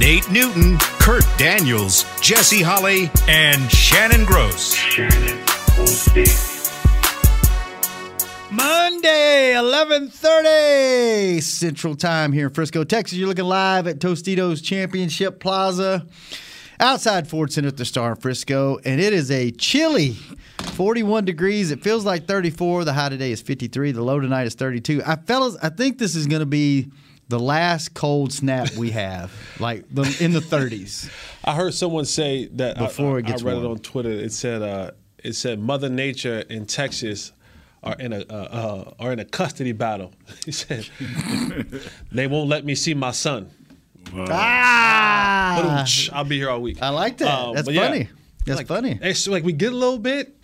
Nate Newton, Kurt Daniels, Jesse Holley, and Shannon Gross. Monday, 11:30 Central Time here in Frisco, Texas. You're looking live at Tostitos Championship Plaza outside Ford Center at the Star in Frisco, and it is a chilly 41 degrees. It feels like 34. The high today is 53. The low tonight is 32. I fellas, I think this is going to be the last cold snap we have, like the, in the 30s. I heard someone say that Before I, it gets I read it on Twitter. It said uh, it said Mother Nature in Texas are in a uh, uh, are in a custody battle. He said they won't let me see my son. Ah, I'll be here all week. I like that. Um, That's but yeah, funny. That's like, funny. It's like we get a little bit.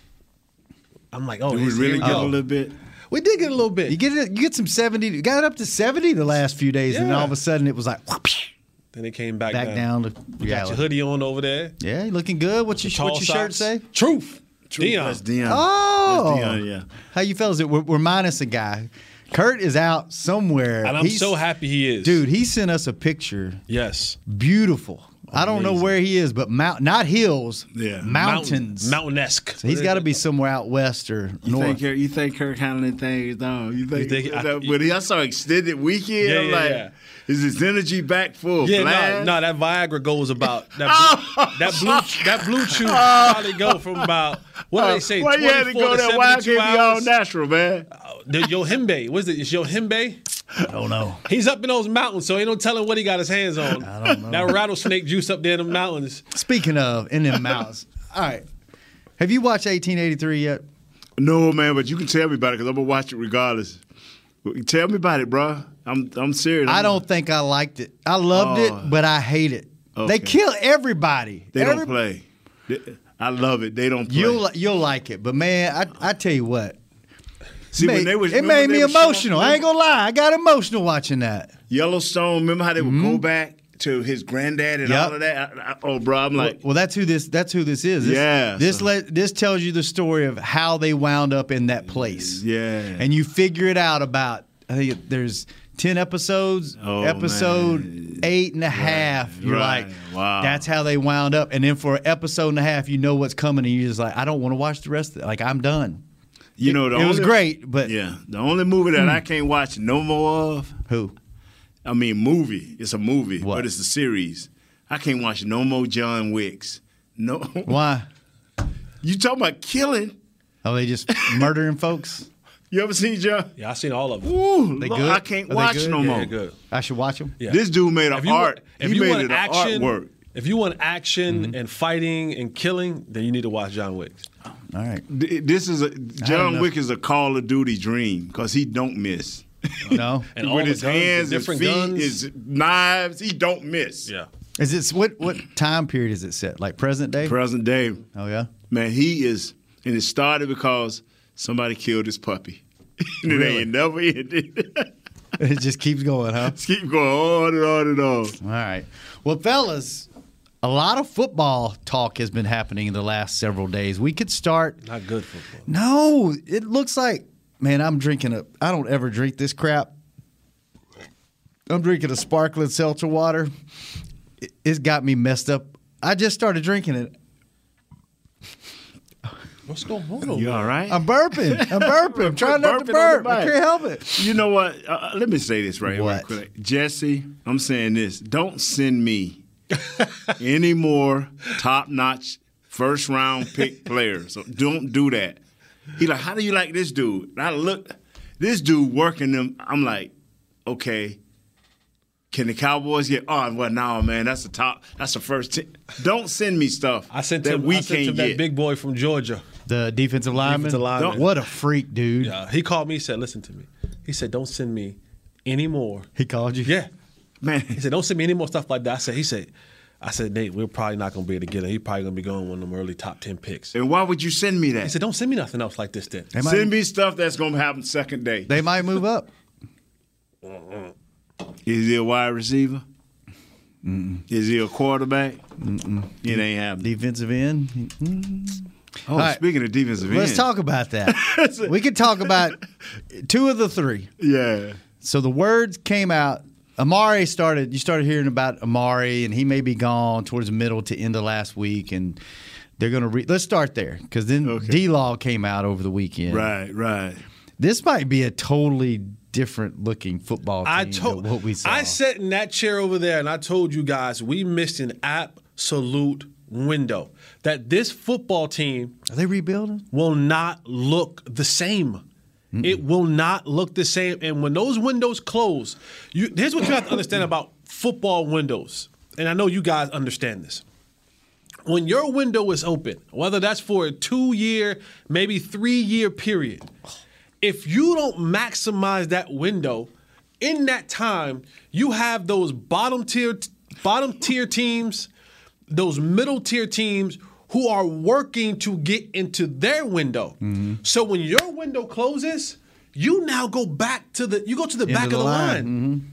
I'm like, oh, Do we really here get go. a little bit? We did get a little bit. You get it. You get some 70. You got it up to 70 the last few days, and then all of a sudden it was like whoosh, then it came back, back down to You got your hoodie on over there. Yeah, you looking good. What's your what's your shirt socks. say? Truth. Dion. That's Dion. Oh, That's Dion, yeah. How you fellas? We're, we're minus a guy. Kurt is out somewhere. And I'm He's- so happy he is. dude. He sent us a picture. Yes. Beautiful. I don't know where he is, but mount not hills, Yeah. mountains. Mountain esque. So he's got to be somewhere out west or You north. think Kirk, you think Kirk handling things down? You think? think- I- that, when I saw extended weekend, Yeah, I'm yeah, like, yeah. is his energy back full? Yeah, blast? no, no, that Viagra goes about oh. that. Blue, that blue, that blue chew oh. probably go from about what do they say? Why you had to go to there? Why 72 can't be all hours. natural, man? Uh, the Yohimbe, what's it? It's Yohimbe. I don't know. He's up in those mountains, so ain't no telling what he got his hands on. I don't know. That rattlesnake juice up there in the mountains. Speaking of in them mountains, all right. Have you watched 1883 yet? No, man, but you can tell me about it because I'm gonna watch it regardless. Tell me about it, bro. I'm I'm serious. I I'm- don't think I liked it. I loved Oh. it, but I hate it. They kill everybody. They Every- don't play. I love it. They don't play. You'll you'll like it, but man, I I tell you what, See, when they was, it made me emotional. I ain't gonna lie, I got emotional watching that. Yellowstone. Remember how they would Mm-hmm. go back to his granddad and Yep. all of that? I, I, oh, bro, I'm like, well, that's who this that's who this is. This, Yeah, this so- let this tells you the story of how they wound up in that place. Yeah. and you figure it out about. I think there's ten episodes. Oh, episode man. eight and a half. You're right. like, Wow. that's how they wound up. And then for an episode and a half, you know what's coming, and you're just like, I don't want to watch the rest of it. Like I'm done. You know, the it was great, but Yeah, the only movie that I can't watch no more of. who? I mean, movie. It's a movie, What? but it's a series. I can't watch no more John Wicks. No. Why? You talking about killing? Oh, they just murdering folks. You ever seen John? Yeah, I seen all of them. Ooh, They Lord, good? I can't Are they watch good? no Yeah, more. They're good. I should watch them. Yeah. This dude made an art. want, he made want it an artwork. if you want action Mm-hmm. and fighting and killing, then you need to watch John Wick. All right. Th- This is a John. Wick is a Call of Duty dream because he don't miss. No. And all With the his guns, hands, his different feet, guns. his knives, he don't miss. Yeah. Is it what what time period is it set? Like present day? Present day, oh yeah. man, he is, and it started because somebody killed his puppy, and it Really? ain't never ended. It just keeps going, huh? Just keep going on and on and on. All right. Well, fellas, a lot of football talk has been happening in the last several days. We could start. Not good football. No, it looks like, man, I'm drinking a. I don't ever drink this crap. I'm drinking a sparkling seltzer water. It, it's got me messed up. I just started drinking it. What's going on? You all right? I'm burping. I'm burping. I'm trying not to Burping on burp. I can't help it. You know what? Uh, uh, let me say this right, What? right quick. Jesse, I'm saying this. Don't send me any more top notch first round pick players. So don't do that. He like, how do you like this dude? And I look, this dude working them. I'm like, okay. Can the Cowboys get? Oh well, no, man. That's the top. That's the first. Team. Don't send me stuff I sent that him. we I sent can't him get. that big boy from Georgia. The defensive lineman. Defensive lineman. What a freak, dude. Yeah, he called me. He said, "Listen to me." He said, "Don't send me any more." He called you. Man, He said, "Don't send me any more stuff like that." I said, "He said." I said, Nate, we're probably not going to be able to get him. He's probably going to be going one of them early top 10 picks. And why would you send me that? He said, don't send me nothing else like this then. They might, Send me stuff that's going to happen second day. they might move up. Is he a wide receiver? Is he a quarterback? It ain't happening. Defensive end. Mm. Oh, right. speaking of defensive end. Let's talk about that. we could talk about two of the three. Yeah, So the words came out. Amari started. You started hearing about Amari, and he may be gone towards the middle to end of last week, and they're going to. Re- Let's start there because then Okay. D Law came out over the weekend. right, right. This might be a totally different looking football team I than told what we saw. I sat in that chair over there and I told you guys we missed an absolute window that this football team Are they rebuilding? will not look the same. It will not look the same. And when those windows close, you here's what you have to understand about football windows. And I know you guys understand this. When your window is open, whether that's for a two year, maybe three year period, if you don't maximize that window, in that time, you have those bottom tier bottom tier teams, those middle tier teams who are working to get into their window. Mm-hmm. So when your window closes, you now go back to the you go to the back the of the line. line. Mm-hmm.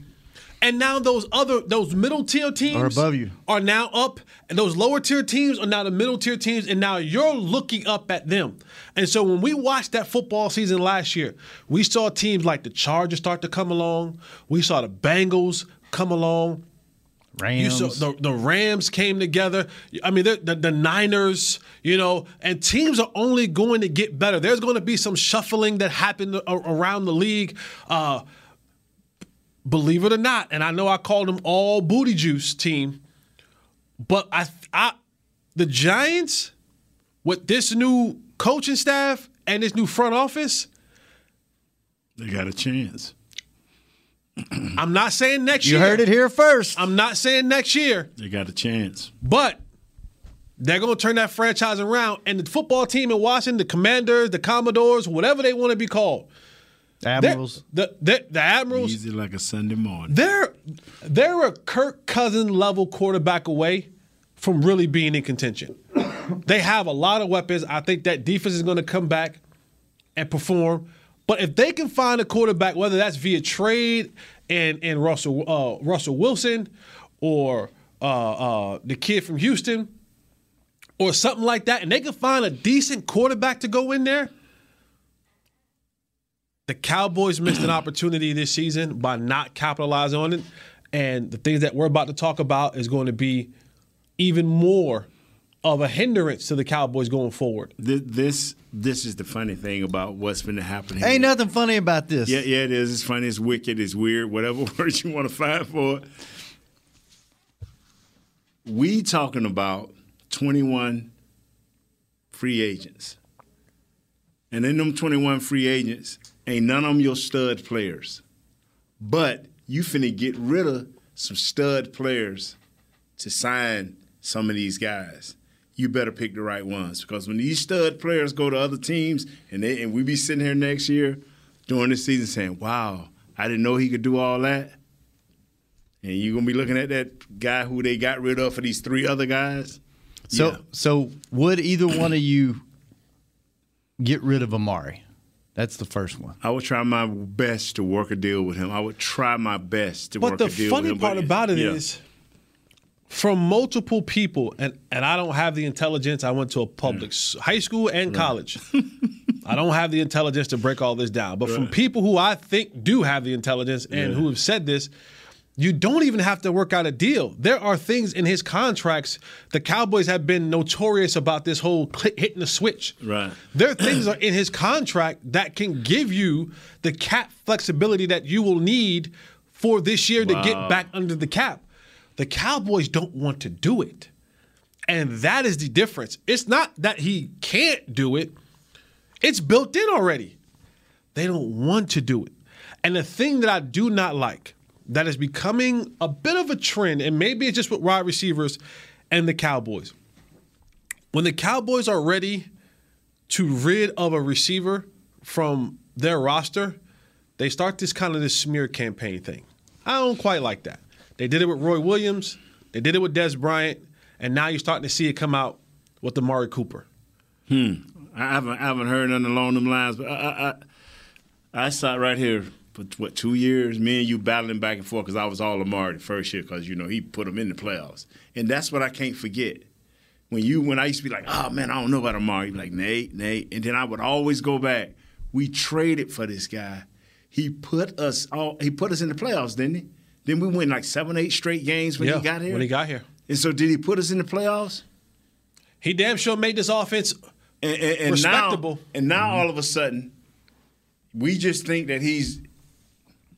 And now those other those middle tier teams Are above you. are now up, and those lower tier teams are now the middle tier teams, and now you're looking up at them. And so when we watched that football season last year, we saw teams like the Chargers start to come along. We saw the Bengals come along. You Rams. saw the, the Rams came together. I mean, the, the, the Niners, you know, and teams are only going to get better. There's going to be some shuffling that happened around the league. Uh, believe it or not, and I know I called them all booty juice team, but I, I, the Giants with this new coaching staff and this new front office. They got a chance. I'm not saying next you year. You heard it here first. I'm not saying next year. They got a chance. But they're going to turn that franchise around. And the football team in Washington, the Commanders, the Commodores, whatever they want to be called, they're- Admirals. the, the, the Admirals, Easy like a Sunday morning. they're they're a Kirk Cousin level quarterback away from really being in contention. they have a lot of weapons. I think that defense is going to come back and perform. But if they can find a quarterback, whether that's via trade and and Russell uh, Russell Wilson or uh, uh, the kid from Houston or something like that, and they can find a decent quarterback to go in there. The Cowboys missed an opportunity this season by not capitalizing on it. And the things that we're about to talk about is going to be even more of a hindrance to the Cowboys going forward. This, this this is the funny thing about what's been happening. here. Ain't nothing funny about this. Yeah, yeah, it is. It's funny. It's wicked. It's weird. Whatever words you want to find for it. We talking about twenty one free agents, and in them twenty one free agents, ain't none of them your stud players, but you finna get rid of some stud players to sign some of these guys. You better pick the right ones because when these stud players go to other teams and they and we be sitting here next year during the season saying, "Wow, I didn't know he could do all that." And you're gonna be looking at that guy who they got rid of for these three other guys. So Yeah. so would either one of you get rid of Amari? That's the first one. I would try my best to work a deal with him. I would try my best to But work the a deal funny with him. But the funny part about it is, yeah. From multiple people, and, and I don't have the intelligence. I went to a public mm. s- high school and college. I don't have the intelligence to break all this down. But from people who I think do have the intelligence and who have said this, you don't even have to work out a deal. There are things in his contracts. The Cowboys have been notorious about this whole click, hitting the switch. Right. There are things are in his contract that can give you the cap flexibility that you will need for this year to get back under the cap. The Cowboys don't want to do it. And that is the difference. It's not that he can't do it, it's built in already. They don't want to do it. And the thing that I do not like that is becoming a bit of a trend, and maybe it's just with wide receivers and the Cowboys. When the Cowboys are ready to rid of a receiver from their roster, they start this kind of this smear campaign thing. I don't quite like that. They did it with Roy Williams. They did it with Dez Bryant, and now you're starting to see it come out with Amari Cooper. Hmm. I haven't, I haven't heard nothing along them lines, but I, I, I, I sat right here for what two years, me and you battling back and forth because I was all Amari the first year because you know he put them in the playoffs, and that's what I can't forget. When you, when I used to be like, oh man, I don't know about Amari, like Nate, Nate, and then I would always go back. We traded for this guy. He put us all. He put us in the playoffs, didn't he? Then we win like seven, eight straight games when yeah, he got here. When he got here, and so did he put us in the playoffs? he damn sure made this offense. and, and, and Respectable. Now, and now all of a sudden, we just think that he's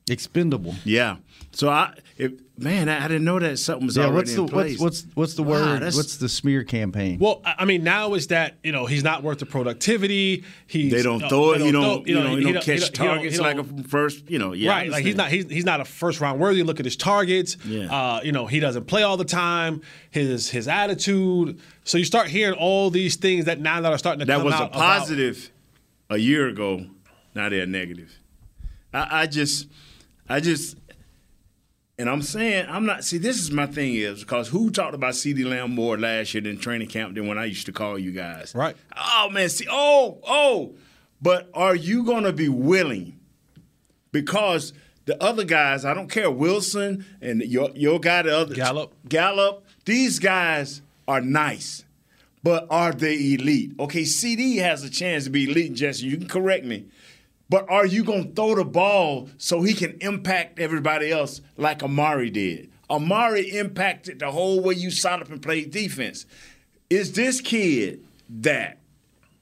Expendable. yeah. So I, if, man, I, I didn't know that something was Yeah, already what's the in place. what's what's what's the Wow, word? What's the smear campaign? Well, I I mean, now is that you know he's not worth the productivity. He they don't uh, throw it. they You don't, throw- you know, you don't catch targets like a first. You know, yeah, right, like he's not he's, he's not a first round worthy. Look at his targets. Yeah. Uh, you know, he doesn't play all the time. His his attitude. So you start hearing all these things that now that are starting to come out. that was out a about- positive a year ago. Now they're negative. I, I just, I just, and I'm saying I'm not. See, this is my thing is because who talked about CeeDee Lamb more last year in training camp than when I used to call you guys? Right. Oh man, see, oh, oh, but are you gonna be willing? Because the other guys, I don't care, Wilson and your your guy, the other Gallup. Gallup, these guys are nice, but are they elite? Okay, CeeDee has a chance to be elite, Jesse. You can correct me. But are you going to throw the ball so he can impact everybody else like Amari did? Amari impacted the whole way you signed up and played defense. Is this kid that?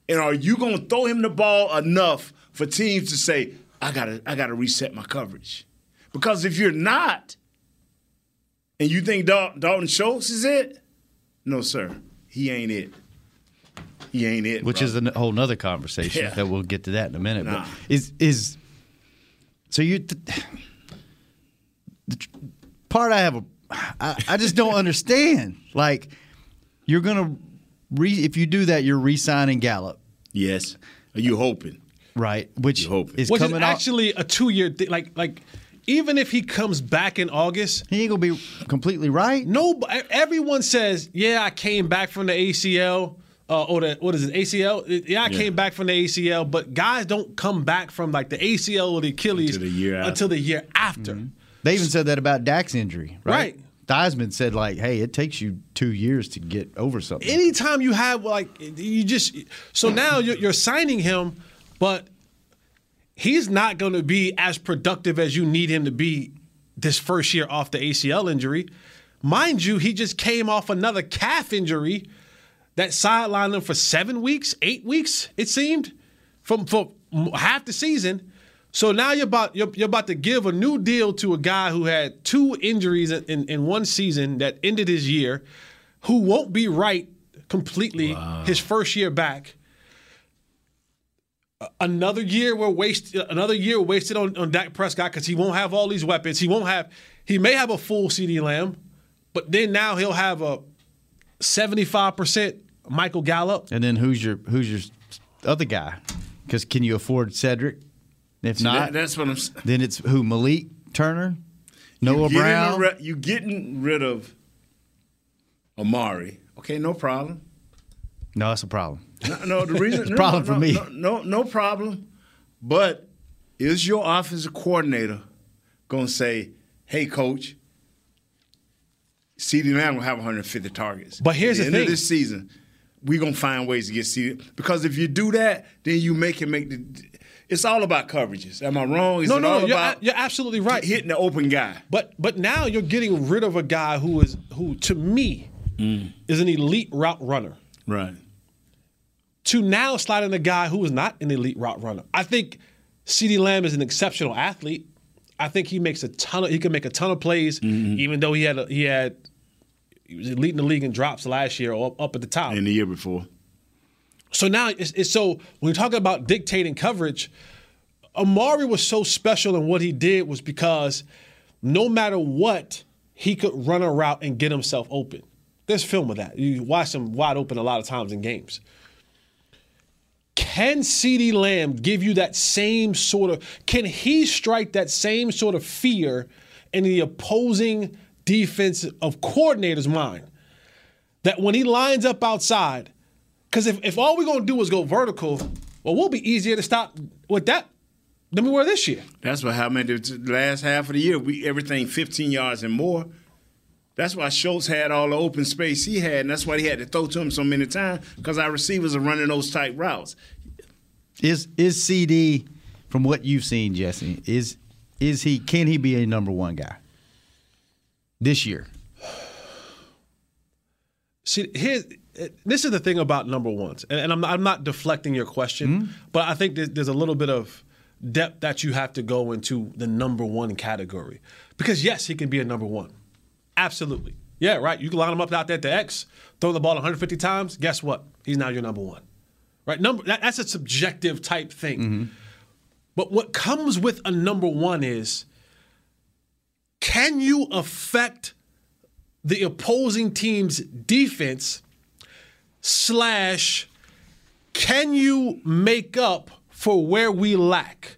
And are you going to throw him the ball enough for teams to say, I got to I got to reset my coverage? Because if you're not, and you think Dal- Dalton Schultz is it? No, sir. He ain't it. He ain't it. which brother. is a whole nother conversation Yeah. that we'll get to that in a minute. Nah. But is is so you th- the tr- part I have a I, I just don't understand. Like you're gonna re if you do that, you're re-signing Gallup, yes. Are you hoping? right? Which You hoping. is which is coming out. actually a two year thing. Like like even if he comes back in August, He ain't gonna be completely right. no, everyone says, yeah, I came back from the ACL. Uh, or the what is it ACL? Yeah, I Yeah. came back from the ACL, but guys don't come back from like the ACL or the Achilles Until the year after. until the year after. They even said that about Dak's injury, right? Right. Theismann said like, "Hey, it takes you two years to get over something." anytime you have like you just so now you're, you're signing him, but he's not going to be as productive as you need him to be this first year off the ACL injury. Mind you, he just came off another calf injury that sidelined him for seven weeks, eight weeks. It seemed from for half the season. So now you're about you're, you're about to give a new deal to a guy who had two injuries in, in, in one season that ended his year, who won't be right completely his first year back. Another year we're waste another year wasted on, on Dak Prescott because he won't have all these weapons. He won't have he may have a full CeeDee Lamb, but then now he'll have a 75% Michael Gallup. And then who's your who's your other guy? Because can you afford Cedrick? If See, not, that- that's what I'm then it's who Malik Turner, Noah you Brown. Rid, you getting rid of Amari. Okay, no problem. no, that's a problem. No, no the reason it's no, problem no, for me. No, no, no problem. But is your offensive coordinator gonna say, "Hey, coach, CeeDee Lamb will have 150 targets"? But here's At the end thing. of this season, we're gonna find ways to get CeeDee because if you do that, then you make it make the. It's all about coverages. Am I wrong? Is No, it no, all no. You're, about a- you're absolutely right. hitting the open guy? But but now you're getting rid of a guy who is who to me mm. is an elite route runner. Right. To now slide in a guy who is not an elite route runner. I think CeeDee Lamb is an exceptional athlete. I think he makes a ton of he can make a ton of plays, mm-hmm. even though he had a, he had he was leading the league in drops last year or up, at the top. In the year before. So now it's, it's so when you're talking about dictating coverage, Amari was so special and what he did was because no matter what, he could run a route and get himself open. There's film of that. You watch him wide open a lot of times in games. Can CeeDee Lamb give you that same sort of can he strike that same sort of fear in the opposing defensive coordinator's mind that when he lines up outside, because if, if all we're gonna do is go vertical, well, we'll be easier to stop with that than we were this year. That's what happened the last half of the year. We everything 15 yards and more. That's why Schultz had all the open space he had, and that's why he had to throw to him so many times because our receivers are running those tight routes. Is is CeeDee from what you've seen, Jesse? Is is he can he be a number one guy this year? See, here's this is the thing about number ones, and, and I'm, not, I'm not deflecting your question, hmm? but I think there's, there's a little bit of depth that you have to go into the number one category because yes, he can be a number one, absolutely. Yeah, right. You can line him up out there at the X, throw the ball 150 times. Guess what? He's now your number one, right? Number that, that's a subjective type thing. Mm-hmm. But what comes with a number one is can you affect the opposing team's defense slash can you make up for where we lack?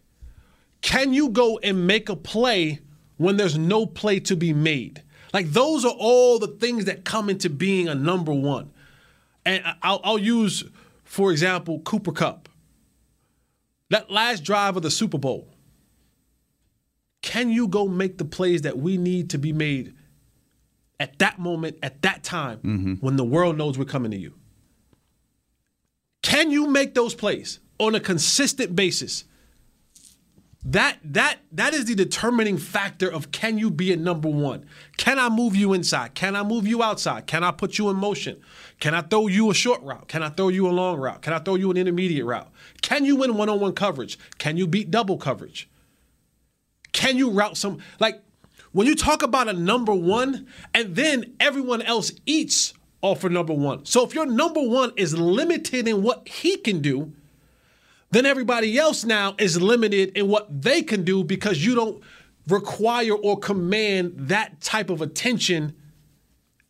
Can you go and make a play when there's no play to be made? Like those are all the things that come into being a number one. And I'll, I'll use, for example, Cooper Kupp. That last drive of the Super Bowl. Can you go make the plays that we need to be made at that moment, at that time, mm-hmm. when the world knows we're coming to you? Can you make those plays on a consistent basis? That that that is the determining factor of can you be a number one? Can I move you inside? Can I move you outside? Can I put you in motion? Can I throw you a short route? Can I throw you a long route? Can I throw you an intermediate route? Can you win one-on-one coverage? Can you beat double coverage? Can you route some like when you talk about a number one and then everyone else eats off of number one. So if your number one is limited in what he can do, then everybody else now is limited in what they can do because you don't require or command that type of attention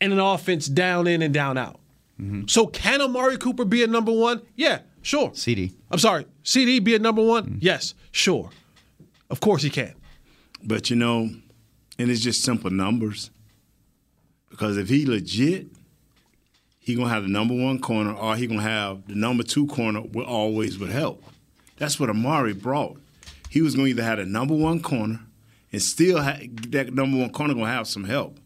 in an offense down in and down out. Mm-hmm. So can Amari Cooper be a number one? Yeah, sure. CeeDee. I'm sorry, CeeDee be a number one? Mm-hmm. Yes, sure. Of course he can. But you know, and it's just simple numbers. Because if he legit, he gonna have the number one corner, or he gonna have the number two corner with always would help. That's what Amari brought. He was gonna either have the number one corner and still ha- that number one corner gonna have some help.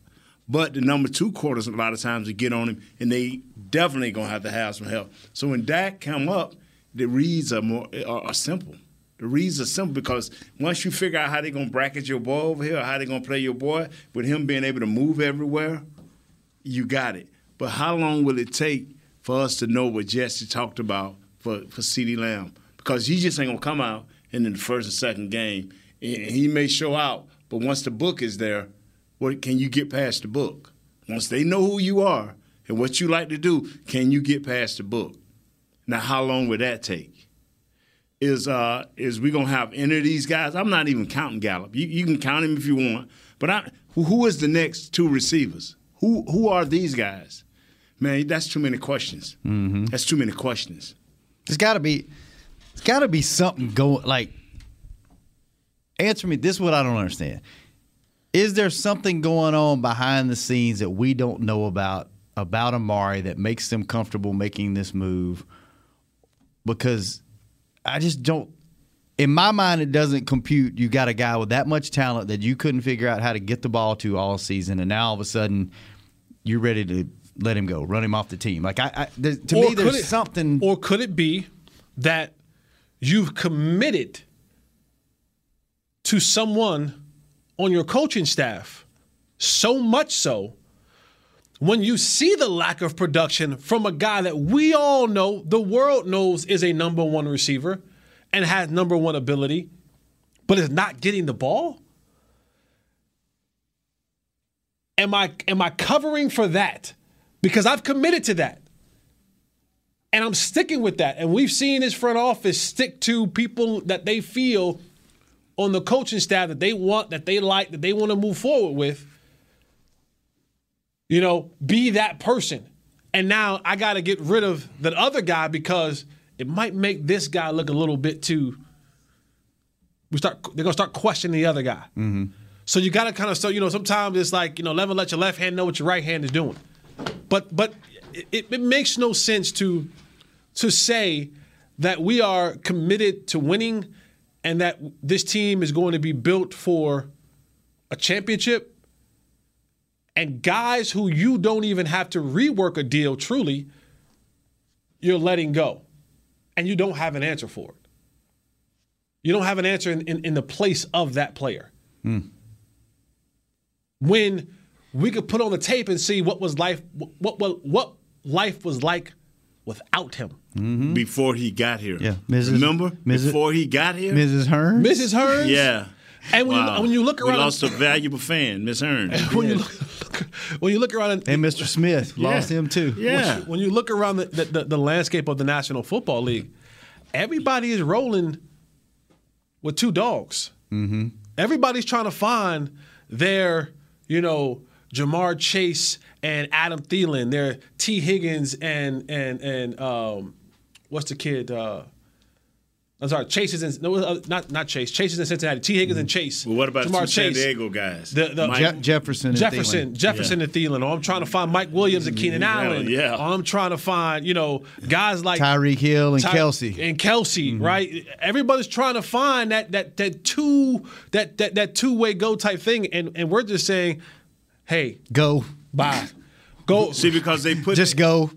But the number two corners a lot of times we get on him, and they definitely gonna have to have some help. So when Dak come up, the reads are more are, are simple. The reads are simple because once you figure out how they're gonna bracket your boy over here, how they're gonna play your boy, with him being able to move everywhere, you got it. But how long will it take for us to know what Jesse talked about for, for CeeDee Lamb? Because he just ain't gonna come out in the first and second game. And he may show out, but once the book is there, what can you get past the book? Once they know who you are and what you like to do, can you get past the book? Now, how long would that take? Is uh is we gonna have any of these guys? I'm not even counting Gallup. You, you can count him if you want, but I, who, who is the next two receivers? Who who are these guys? Man, that's too many questions. Mm-hmm. That's too many questions. There's got to be, there's got to be something going. Like, answer me. This is what I don't understand. Is there something going on behind the scenes that we don't know about about Amari that makes them comfortable making this move? Because I just don't. In my mind, it doesn't compute. You got a guy with that much talent that you couldn't figure out how to get the ball to all season, and now all of a sudden, you're ready to let him go, run him off the team. Like I, I there, to me, could there's it- something. Or could it be that you've committed to someone on your coaching staff so much so when you see the lack of production from a guy that we all know, the world knows is a number one receiver and has number one ability, but is not getting the ball? Am I am I covering for that? Because I've committed to that. And I'm sticking with that. And we've seen this front office stick to people that they feel on the coaching staff that they want, that they like, that they want to move forward with. You know, be that person. And now I got to get rid of that other guy because it might make this guy look a little bit too. We start. They're gonna start questioning the other guy. Mm-hmm. So you got to kind of so you know sometimes it's like you know never let your left hand know what your right hand is doing. But but it, it makes no sense to to say that we are committed to winning and that this team is going to be built for a championship and guys who you don't even have to rework a deal truly you're letting go and you don't have an answer for it you don't have an answer in, in, in the place of that player when we could put on the tape and see what was life what what, what life was like without him Before he got here. Yeah, Mrs. Remember? Mrs. Before he got here? Mrs. Hearn. mrs hearns Yeah. and when, Wow. you, when you look around, we lost a valuable fan, Miss Hearn. when you look, when you look around and, and Mr. Smith lost him too. Yeah. when you look around the, the, the, the landscape of the National Football League, everybody is rolling with two dogs. Mm-hmm. Everybody's trying to find their, you know, Ja'Marr Chase and Adam Thielen, their Tee Higgins and and and um, what's the kid? Uh, I'm sorry, Chase is in no, uh, not not Chase. Chase is in Cincinnati. Tee Higgins and mm-hmm. Chase. Well, what about Ja'Marr two San Diego guys? The- the- Je- Jefferson. and Jefferson, Thielen. Jefferson and Thielen. Or I'm trying to find Mike Williams and mm-hmm. Keenan Yeah, Allen. yeah. Or I'm trying to find, you know, guys like Tyreek Hill and Ty- Kelce. And Kelce, mm-hmm. right? Everybody's trying to find that that that two that that that two way go type thing, and and we're just saying, hey, Go. bye, go. See, because they put Just go.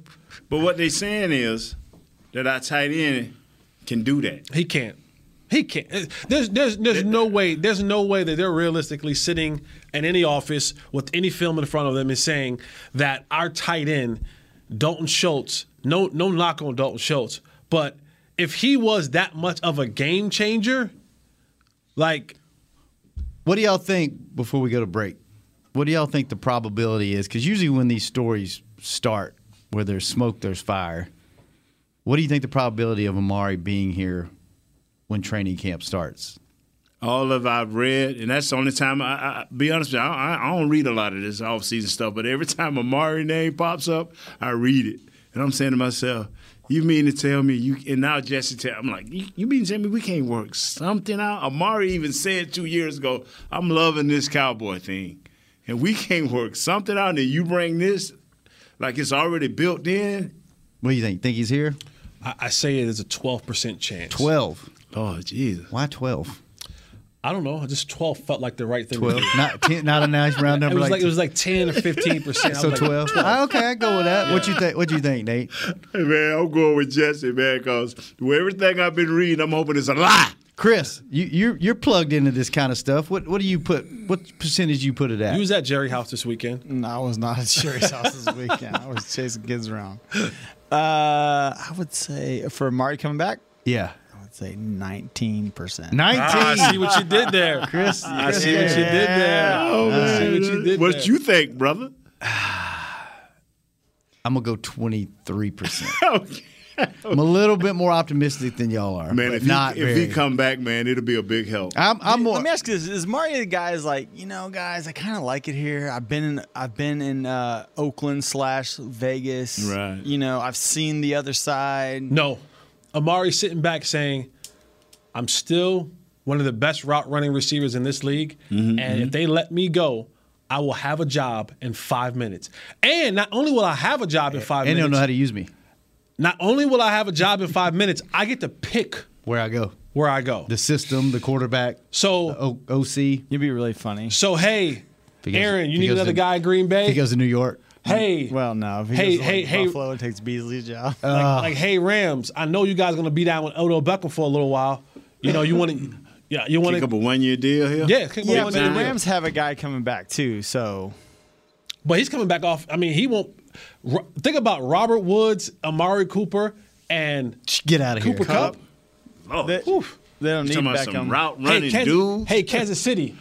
But what they saying is that our tight end can do that. He can't. He can't. There's there's there's no way. There's no way that they're realistically sitting in any office with any film in front of them and saying that our tight end, Dalton Schultz. No no knock on Dalton Schultz, but if he was that much of a game changer, like What do y'all think before we go to break? What do y'all think the probability is? Because usually when these stories start, where there's smoke, there's fire. What do you think the probability of Amari being here when training camp starts? All of I've read, and that's the only time I, I be honest with you, I, I- I don't read a lot of this off season stuff. But every time Amari name pops up, I read it, and I'm saying to myself, "You mean to tell me you?" And now Jesse tell, I'm like, "You, you mean to tell me we can't work something out?" Amari even said two years ago, "I'm loving this cowboy thing, and we can't work something out." And you bring this, like it's already built in. What do you think? Think he's here? I, I say it is a twelve percent chance. 12. Oh Jesus! Why 12? I don't know. Just twelve felt like the right thing. 12. do. not, 10, not a nice round It number. was like, like it was like ten or fifteen percent. so 12. Ah, okay, I go with that. What you think? What you think, Nate? Hey man, I'm going with Jesse, man, because everything I've been reading, I'm hoping it's a lie. Chris, you, you're you're plugged into this kind of stuff. What what do you put? What percentage you put it at? You was at Jerry House this weekend. No, I was not at Sherry's house this weekend. I was chasing kids around. Uh, I would say for Marty coming back, yeah, I would say nineteen percent. nineteen. Ah, I see what you did there. Chris, I see what you did there. I see what you did What there. you think, brother? I'm gonna go twenty three percent. Okay. I'm a little bit more optimistic than y'all are, Man, if not he, if he come back, man, it'll be a big help. I'm, I'm more. Let me ask you this: Is Marty the guy is like, you know, guys, I kind of like it here. I've been in, I've been in uh, Oakland slash Vegas. Right. You know, I've seen the other side. No. Amari sitting back saying, I'm still one of the best route running receivers in this league. Mm-hmm, and if they let me go, I will have a job in five minutes. And not only will I have a job in five and they minutes, don't know how to use me. Not only will I have a job in five minutes, I get to pick Where I go, where I go. the system, the quarterback, So, o- OC. You'd be really funny. so hey, If he goes- Aaron, you need another to- guy in Green Bay? He goes to New York. hey, Well, no. If he Hey, goes to, like, hey, hey. Buffalo and takes Beasley's job. like, like, hey Rams, I know you guys are gonna be down with Odell Beckham for a little while. You know, you want to, yeah, you want to Pick up a one year deal here. yeah, kick yeah, one but the. Rams have a guy coming back too. So But he's coming back off. I mean, he won't. Ro- Think about Robert Woods, Amari Cooper, and Get out of here. Cooper Kupp. Oh, they, they don't need talking about some Beckham. route Hey, running Kansas, dude. hey, Kansas City.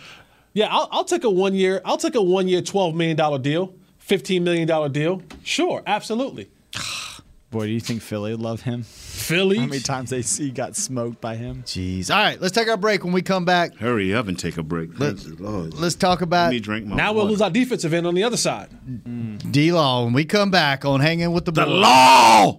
Yeah, I'll, I'll take a one year. I'll take a one year, twelve million dollar deal, fifteen million dollar deal. Sure, absolutely. Boy, do you think Philly would love him? Philly. How many times they see got smoked by him? Jeez. All right, let's take our break. When we come back, Hurry up and take a break. Let's, let's talk Let about me drink my now we'll lose our defensive end on the other side. D Law. When we come back on Hanging with the, the law.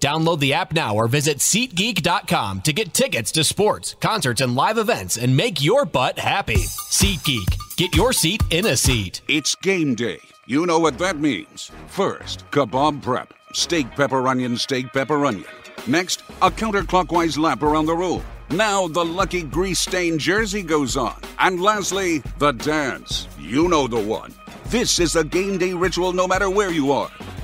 Download the app now or visit SeatGeek.com to get tickets to sports, concerts, and live events and make your butt happy. SeatGeek. Get your seat in a seat. It's game day. You know what that means. First, kebab prep. Steak, pepper, onion, steak, pepper, onion. Next, a counterclockwise lap around the room. Now the lucky grease stained jersey goes on. And lastly, the dance. You know the one. This is a game day ritual no matter where you are.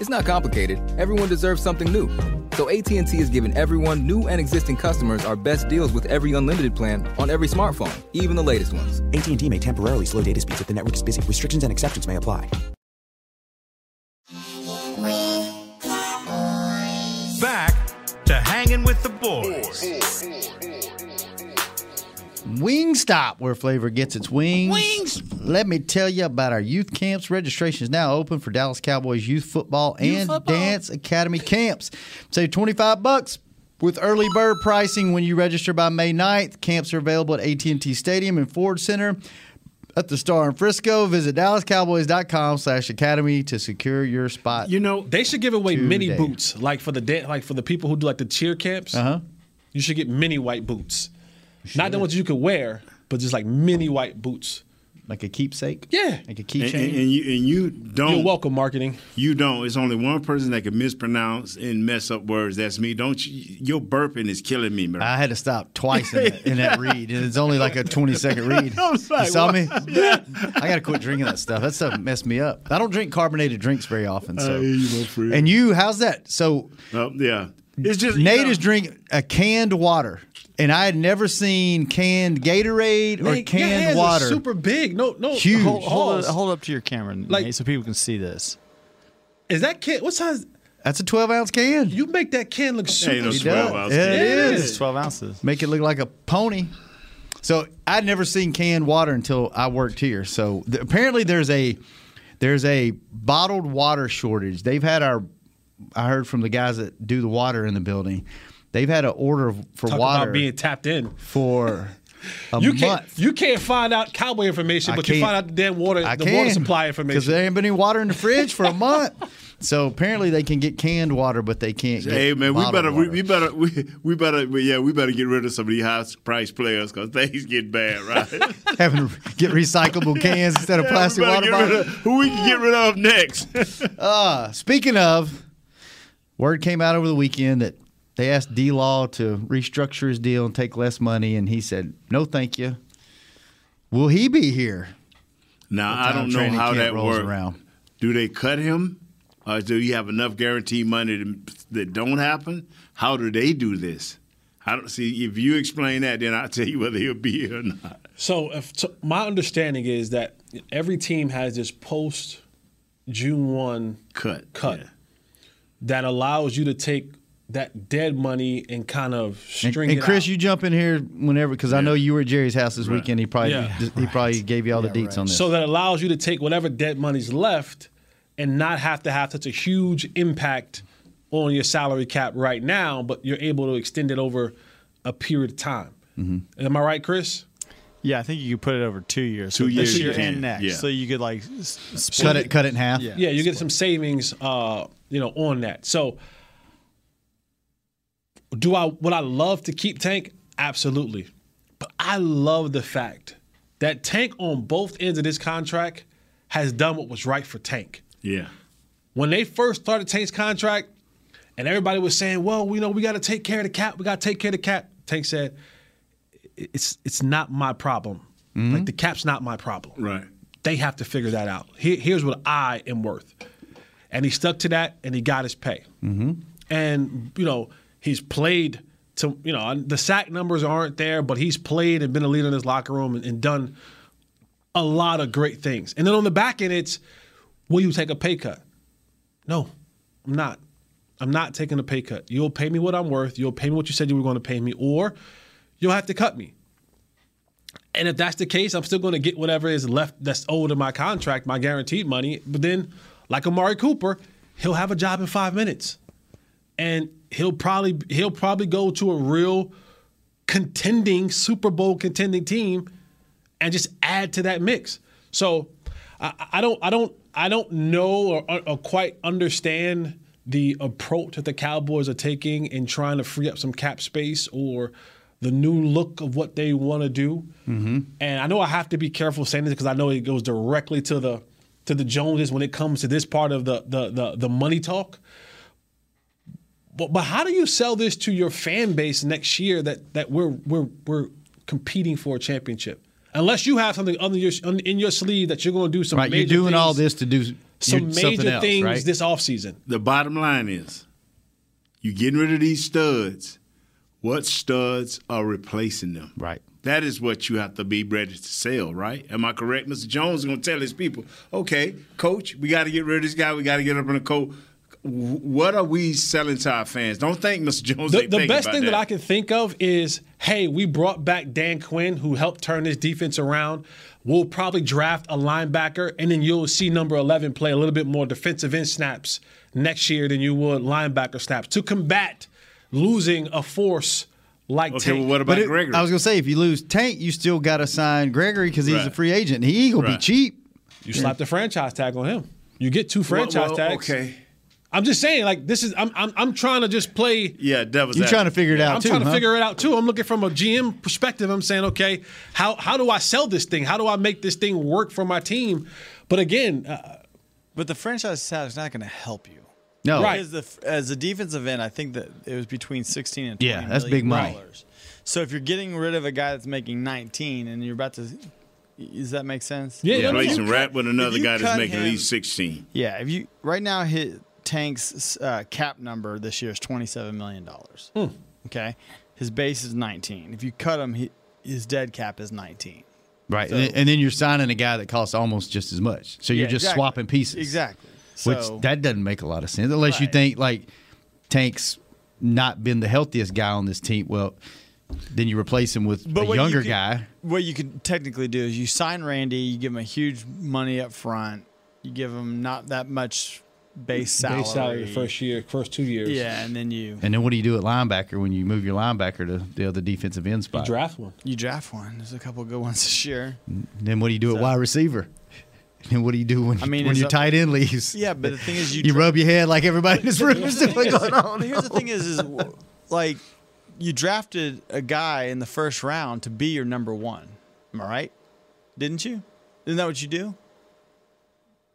It's not complicated. Everyone deserves something new. So AT&T is giving everyone, new and existing customers, our best deals with every unlimited plan on every smartphone, even the latest ones. AT&T may temporarily slow data speeds if the network is busy. Restrictions and exceptions may apply. Back to hanging with the boys. Wingstop, where flavor gets its wings. Wings. Let me tell you about our youth camps. Registration is now open for Dallas Cowboys youth football and dance academy camps. Save 25 bucks with early bird pricing when you register by May 9th. Camps are available at AT&T Stadium and Ford Center. At the Star in Frisco, visit DallasCowboys.com slash academy to secure your spot. You know, they should give away mini boots, like for the like for the people who do like the cheer camps. Uh huh. You should get mini white boots, not the ones you could wear, but just like mini white boots. Like a keepsake? Yeah. Like a And, keychain? and, and you and you don't. You're welcome, marketing. You don't. It's only one person that can mispronounce and mess up words. That's me. Don't you? Your burping is killing me, man. I had to stop twice in that, in that read, and it's only like a 20 second read. I like, you saw what? me? I got to quit drinking that stuff. That stuff messed me up. I don't drink carbonated drinks very often. So, I you, and you, how's that? So, Oh, yeah. It's just Nate you know, is drinking a canned water, and I had never seen canned Gatorade or Nate, your canned are water. super big. No, no. Huge. Hold, hold, it, Pause. hold up to your camera, Like- Nate, so people can see this. Is that can? What size? That's a 12 ounce can. You make that can look super. Ain't no He 12 does. ounce Yeah, it is. It's 12 ounces. Make it look like a pony. So I'd never seen canned water until I worked here. So th- apparently there's a there's a bottled water shortage. They've had our I heard from the guys that do the water in the building. They've had an order for Talk water about being tapped in. for a You month. can't. You can't find out cowboy information, I but you can't. find out the damn water, I the can, water supply information because there ain't been any water in the fridge for a month. So apparently they can get canned water, but they can't. Get Hey man, we better we, water. we better we, we better yeah we better get rid of some of these high price players because things get bad, right? having to get recyclable cans instead of Yeah, plastic water bottles. of- who we can get rid of next? Uh, speaking of, word came out over the weekend that they asked D Law to restructure his deal and take less money, and he said, "No, thank you." Will he be here? now I don't know how that rolls works. around? Do they cut him, or do you have enough guarantee money to, that don't happen? How do they do this? I don't see. If you explain that, then I'll tell you whether he'll be here or not. So, if, so my understanding is that every team has this post June one Cut. cut yeah. That allows you to take that dead money and kind of And, string and it Chris, out. you jump in here whenever because I know you were at Jerry's house this weekend. He probably Yeah. he probably gave you all the deets on this. So that allows you to take whatever dead money's left and not have to have such a huge impact on your salary cap right now, but you're able to extend it over a period of time. Mm-hmm. Am I right, Chris? Yeah, I think you could put it over two years. Two so years This you year and next. yeah. So you could like split cut it, cut it in half. Yeah. Yeah, you get some savings, uh, you know, on that. So Do I would I love to keep Tank? Absolutely. But I love the fact that Tank on both ends of this contract has done what was right for Tank. Yeah. When they first started Tank's contract, and everybody was saying, "Well, you know, we got to take care of the cap. We got to take care of the cap." Tank said, "It's it's not my problem. Mm-hmm. Like the cap's not my problem. Right. They have to figure that out. Here, here's what I am worth." And he stuck to that, and he got his pay. Mm-hmm. And you know, he's played to you know the sack numbers aren't there, but he's played and been a leader in his locker room and, and done a lot of great things. And then on the back end, it's will you take a pay cut? No, I'm not. I'm not taking a pay cut. You'll pay me what I'm worth. You'll pay me what you said you were going to pay me, or you'll have to cut me. And if that's the case, I'm still going to get whatever is left that's owed in my contract, my guaranteed money. But then, like Amari Cooper, he'll have a job in five minutes, and he'll probably he'll probably go to a real contending Super Bowl contending team and just add to that mix. So I, I don't I don't I don't know or, or quite understand the approach that the Cowboys are taking in trying to free up some cap space or the new look of what they want to do. Mm-hmm. And I know I have to be careful saying this because I know it goes directly to the to the Joneses when it comes to this part of the the the, the money talk. But but how do you sell this to your fan base next year that that we're we're we're competing for a championship? Unless you have something under your in your sleeve that you're going to do some Right, you're doing things, all this to do some you're- something major else, things right? this offseason. The bottom line is you're getting rid of these studs. What studs are replacing them? Right. That is what you have to be ready to sell, right? Am I correct? Mr. Jones is going to tell his people, okay, coach, we got to get rid of this guy. We got to get up in the coat. What are we selling to our fans? Don't think Mr. Jones The, the best thing that. I can think of is, hey, we brought back Dan Quinn, who helped turn this defense around. We'll probably draft a linebacker, and then you'll see number 11 play a little bit more defensive end snaps next year than you would linebacker snaps to combat losing a force like Tank. about it- I was going to say, if you lose Tank, you still got to sign Gregory because he's a free agent. He going to be cheap. You slap the franchise tag on him. You get two franchise well, tags. okay. I'm just saying, like this is. I'm. I'm. I'm trying to just play. Yeah, devil's You're trying to figure it out I'm too, trying to huh? figure it out too. I'm looking from a GM perspective. I'm saying, okay, how how do I sell this thing? How do I make this thing work for my team? But again, uh, But the franchise tag is not going to help you. No. Right. Because the, as a defensive end, I think that it was between 16 and 20 Yeah, that's million big money. dollars. So if you're getting rid of a guy that's making 19 and you're about to, does that make sense? Yeah, Replace him right with another guy that's cut making at least 16. Yeah, if you right now hit Tank's uh, cap number this year is 27 million dollars. Hmm. Okay, his base is 19. If you cut him, he, his dead cap is 19. Right. So- and, then- and then you're signing a guy that costs almost just as much. So you're Yeah, just exactly. swapping pieces. Exactly. Which that doesn't make a lot of sense unless you think like Tank's not been the healthiest guy on this team. Well, then you replace him with a what you younger could- guy. What you could technically do is you sign Randy, you give him a huge money up front, you give him not that much base salary. base salary the first year, first two years. Yeah, and then you And then what do you do at linebacker when you move your linebacker to the other defensive end spot? You draft one. you draft one. There's a couple good ones this year. Then what do you do at wide receiver? And what do you do when, I mean, when is your that- tight end leaves? Yeah, but the thing is, you you dra- rub your head like everybody in this room is doing. Here's- Going, but here's the thing is, is like you drafted a guy in the first round to be your number one. Am I right? Didn't you? Isn't that what you do?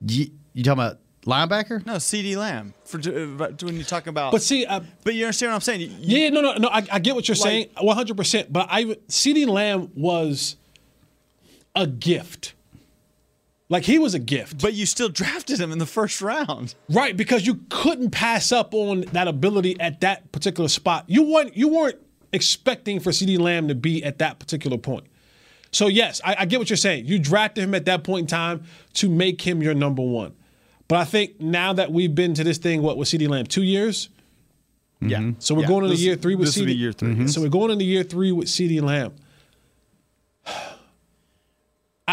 You, you talking about linebacker? No, CeeDee Lamb. For uh, when you talk about, But see, uh, but you understand what I'm saying? You- yeah, no, no, no. I, I get what you're Like- saying, 100. percent But I, CeeDee Lamb was a gift. Like he was a gift. But you still drafted him in the first round. Right, because you couldn't pass up on that ability at that particular spot. You weren't you weren't expecting for CeeDee Lamb to be at that particular point. So yes, I, I get what you're saying. You drafted him at that point in time to make him your number one. But I think now that we've been to this thing, what was CeeDee Lamb? Two years? Mm-hmm. Yeah. So we're Yeah, going into this- year three with CeeDee. be year 3 mm-hmm. So we're going into year three with CeeDee Lamb.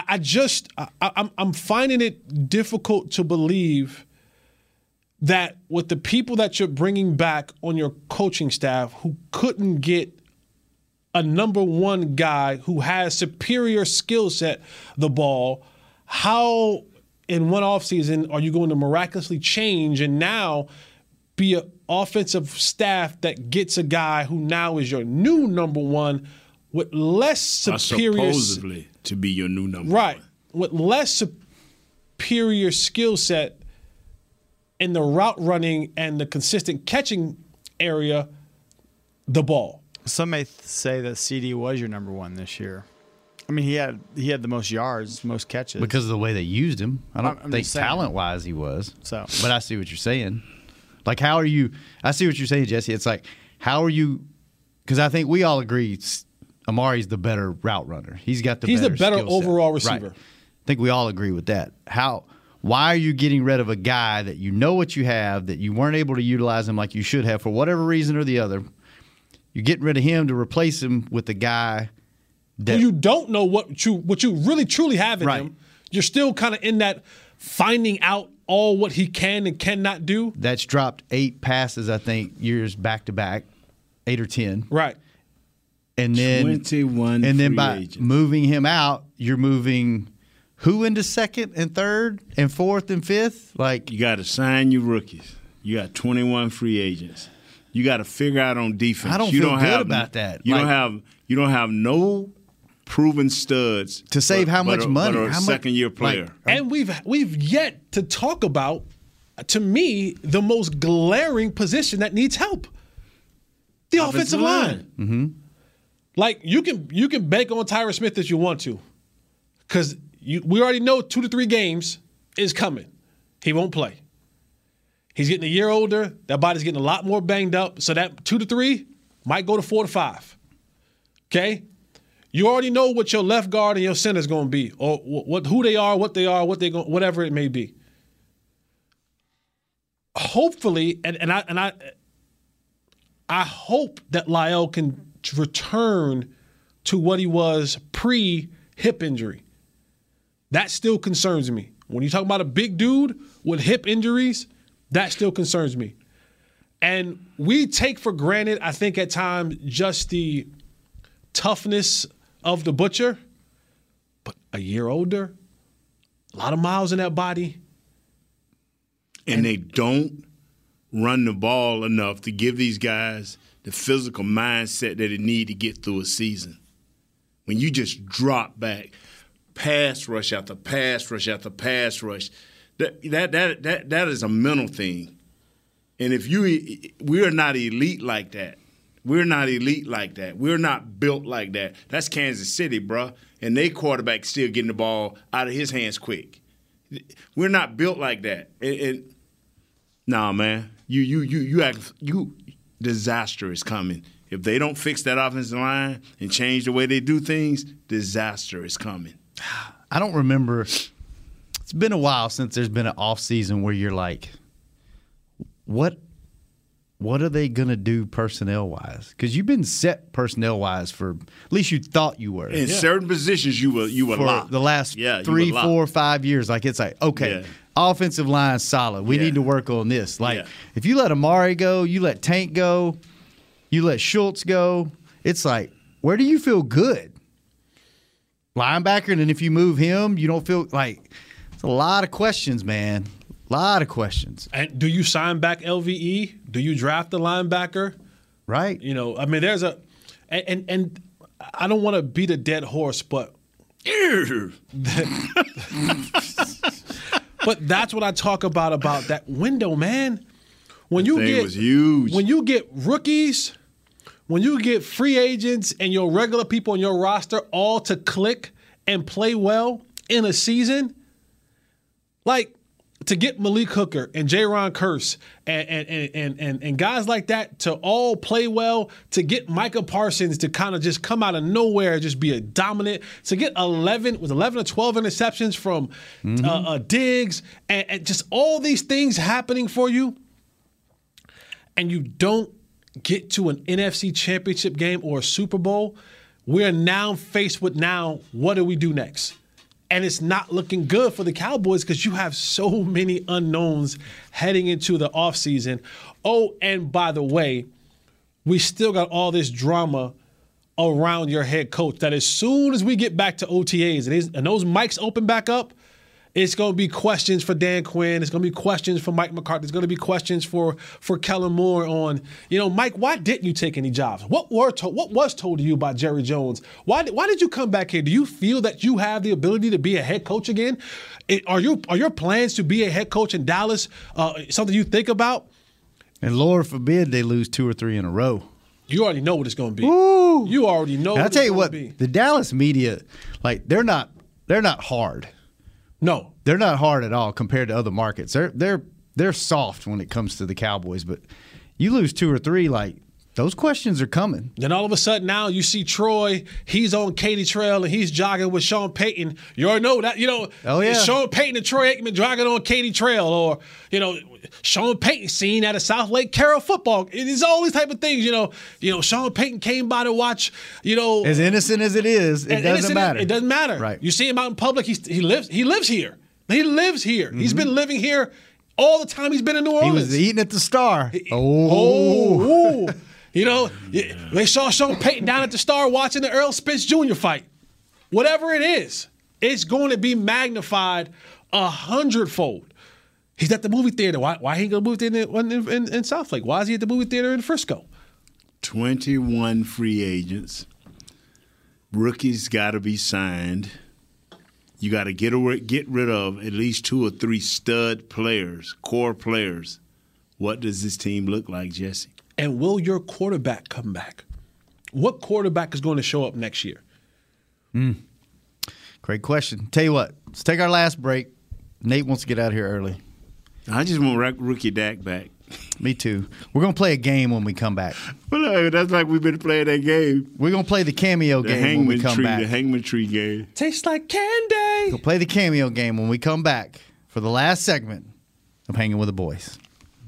I, I just I, I'm I'm finding it difficult to believe that with the people that you're bringing back on your coaching staff who couldn't get a number one guy who has superior skill set the ball, how in one offseason are you going to miraculously change and now be an offensive staff that gets a guy who now is your new number one with less Or superior supposedly to be your new number. One. Right with less superior skill set in the route running and the consistent catching area the ball Some may th- say that CeeDee was your number one this year. I mean, he had he had the most yards, most catches. because of the way they used him. I don't I'm- I'm think talent wise he was. So- but I see what you're saying. Like, how are you? I see what you're saying, Jesse. It's like, how are you? Because I think we all agree s- Amari's the better route runner. He's got the He's the better better skill set. overall Right. receiver. I think we all agree with that. How? Why are you getting rid of a guy that you know what you have that you weren't able to utilize him like you should have for whatever reason or the other? You're getting rid of him to replace him with a guy that Who you don't know what you what you really truly have in Right. him you're still kind of in that finding out all what he can and cannot do that's dropped eight passes, I think, years back to back, eight or ten. Right. And then 21 and then by agents. moving him out, you're moving who into second and third and fourth and fifth? Like You got to sign your rookies. You got 21 free agents. You got to figure out on defense. I don't you feel don't good have, about that. You don't have you don't have no proven studs To save but- how but much a- money? But a How much- second year player. and we've we've yet to talk about to me the most glaring position that needs help the offensive, Offensive line, Mm-hmm. Like you can you can bank on Tyron Smith as you want to. Because we already know two to three games is coming. He won't play. He's getting a year older. That body's getting a lot more banged up. So that two to three might go to four to five. Okay? You already know what your left guard and your center is going to be, or what who they are, what they are, what they go, whatever it may be. Hopefully, and, and I and I I hope that La'el can t- return to what he was pre hip injury. That still concerns me. When you talk about a big dude with hip injuries, that still concerns me. And we take for granted, I think at times, just the toughness of the butcher, but a year older, a lot of miles in that body. and they don't run the ball enough to give these guys the physical mindset that it need to get through a season. When you just drop back, pass rush after pass rush after pass rush, that that that that, that is a mental thing. And if you we're not elite like that. We're not elite like that. We're not built like that. That's Kansas City, bruh. And they quarterback still getting the ball out of his hands quick. We're not built like that. And, and nah, man, you you you you act you disaster is coming. If they don't fix that offensive line and change the way they do things, disaster is coming. I don't remember. It's been a while since there's been an off season where you're like, what, what are they gonna do personnel wise? Because you've been set personnel wise for at least you thought you were In certain positions, you were you were for locked. the last Yeah, three, four, five years. Like it's like okay, Yeah. Offensive line solid. We Yeah. need to work on this. Like Yeah. if you let Amari go, you let Tank go, you let Schultz go. It's like where do you feel good? Linebacker, and then if you move him, you don't feel like it's a lot of questions, man. A lot of questions. And do you sign back LVE? Do you draft the linebacker? Right. You know, I mean, there's a, and and, and I don't want to beat a dead horse, but but that's what I talk about about that window, man. When you get was huge. when you get rookies, when you get free agents and your regular people on your roster all to click and play well in a season, like to get Malik Hooker and Jayron Kearse and and, and and and guys like that to all play well, to get Micah Parsons to kind of just come out of nowhere, and just be a dominant, to get 11 with 11 or 12 interceptions from uh, uh, Diggs and, and just all these things happening for you, and you don't get to an NFC championship game or a Super Bowl, we're now faced with now what do we do next? And it's not looking good for the Cowboys because you have so many unknowns heading into the offseason. Oh, and by the way, we still got all this drama around your head coach that as soon as we get back to OTAs and, and those mics open back up, It's going to be questions for Dan Quinn. It's going to be questions for Mike McCarthy. It's going to be questions for for Kellen Moore on, you know, Mike, why didn't you take any jobs? What were to, what was told to you by Jerry Jones? Why did, why did you come back here? Do you feel that you have the ability to be a head coach again? It, are you are your plans to be a head coach in Dallas uh, something you think about? And Lord forbid they lose two or three in a row. You already know what it's going to be. You already know. I'll tell you what, be. the Dallas media, like they're not they're not hard. No. They're not hard at all compared to other markets. They're they're they're soft when it comes to the Cowboys, but you lose two or three, like those questions are coming. Then all of a sudden now you see Troy, he's on Katy Trail and he's jogging with Sean Payton. You already know that, you know, Oh, yeah. Sean Payton and Troy Aikman jogging on Katy Trail or, you know, Sean Payton seen at a Southlake Carroll football. It is all these type of things, you know. You know, Sean Payton came by to watch, you know, As innocent as it is, it doesn't matter. It doesn't matter. Right. You see him out in public, he's, he lives he lives here. He lives here. He's Mm-hmm. been living here all the time he's been in New Orleans. He was eating at the Star. Oh, Oh, ooh. you know, y- they saw Sean Payton down at the Star watching the Errol Spence Jr. fight. Whatever it is, it's going to be magnified a hundredfold. He's at the movie theater. Why? Why he ain't go to the movie theater in, in, in, in Southlake? Why is he at the movie theater in Frisco? 21 free agents. Rookies got to be signed. You got to get get rid of at least two or three stud players, core players. What does this team look like, Jesse? And will your quarterback come back? What quarterback is going to show up next year? Hmm. Great question. Tell you what, let's take our last break. Nate wants to get out of here early. I just want Rook- rookie Dak back. Me too. We're gonna play a game when we come back. Well, that's like we've been playing that game. We're gonna play the cameo The game when we hangman come tree, back. the hangman tree game. Tastes like candy. We'll play the cameo game when we come back for the last segment of Hanging with the Boys.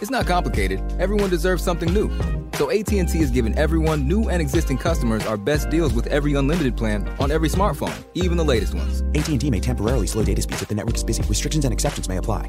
It's not complicated. Everyone deserves something new. So AT&T is giving everyone, new and existing customers, our best deals with every unlimited plan on every smartphone, even the latest ones. AT&T may temporarily slow data speeds if the network is busy. Restrictions and exceptions may apply.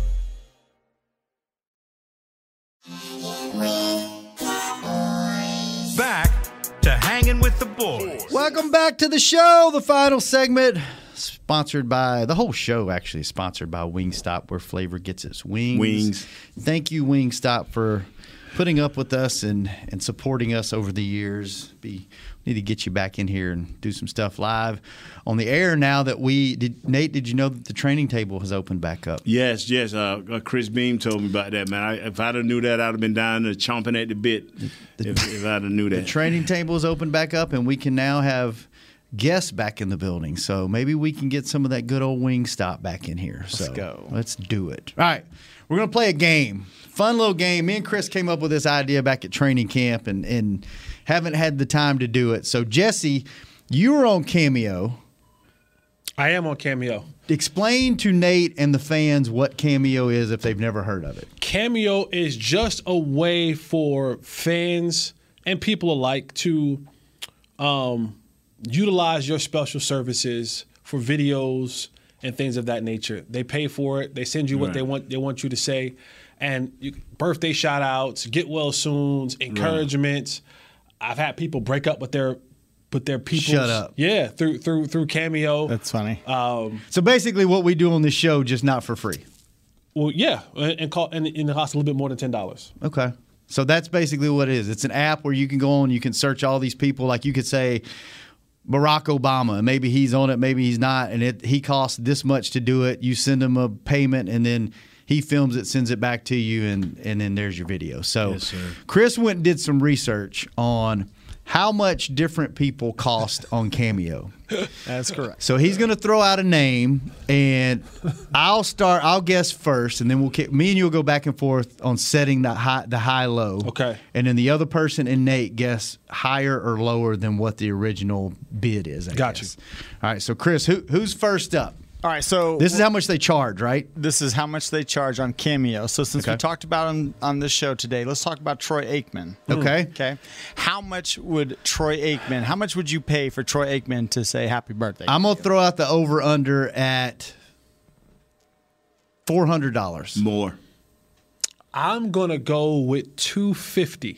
Hanging with the boys. Welcome back to the show. The final segment, sponsored by the whole show. Actually, sponsored by Wingstop, where flavor gets its wings. Wings. Thank you, Wingstop, for putting up with us and and supporting us over the years. Be need to get you back in here and do some stuff live on the air now that we did. Nate, did you know that the training table has opened back up? Yes, yes. Uh, uh, Chris Beam told me about that, man. I, if I'd have knew that, I'd have been down there chomping at the bit. if, if I'd have knew that The training table is opened back up, and we can now have guests back in the building. So maybe we can get some of that good old wing stop back in here. Let's so go. Let's do it. All right. We're going to play a game. Fun little game. Me and Chris came up with this idea back at training camp and, and haven't had the time to do it. So, Jesse, you were on Cameo. I am on Cameo. Explain to Nate and the fans what Cameo is if they've never heard of it. Cameo is just a way for fans and people alike to um, utilize your special services for videos and things of that nature. They pay for it. They send you what Right. they want. They want you to say, and you, birthday shout outs, get well soon's, encouragements. I've had people break up with their with their people. Shut up. Yeah, through through through Cameo. That's funny. Um, So basically, what we do on this show, just not for free. well, yeah, and and, call, and, and it costs a little bit more than ten dollars. Okay. So that's basically what it is. It's an app where you can go on, you can search all these people. Like you could say Barack Obama, and maybe he's on it, maybe he's not, and it he costs this much to do it. You send him a payment, and then he films it, sends it back to you, and and then there's your video. So Yes. Chris went and did some research on how much different people cost on Cameo. That's correct. So he's going to throw out a name, and I'll start. I'll guess first, and then we'll kick, me and you will go back and forth on setting the high, the high low. Okay. And then the other person and Nate guess higher or lower than what the original bid is. I Got guess. All right. So Chris, who who's first up? All right, so This is how much they charge, right? This is how much they charge on Cameo. So since we talked about him on this show today, let's talk about Troy Aikman. Okay. Okay. How much would Troy Aikman? How much would you pay for Troy Aikman to say happy birthday? I'm gonna throw out the over under at four hundred dollars. More. I'm gonna go with two fifty.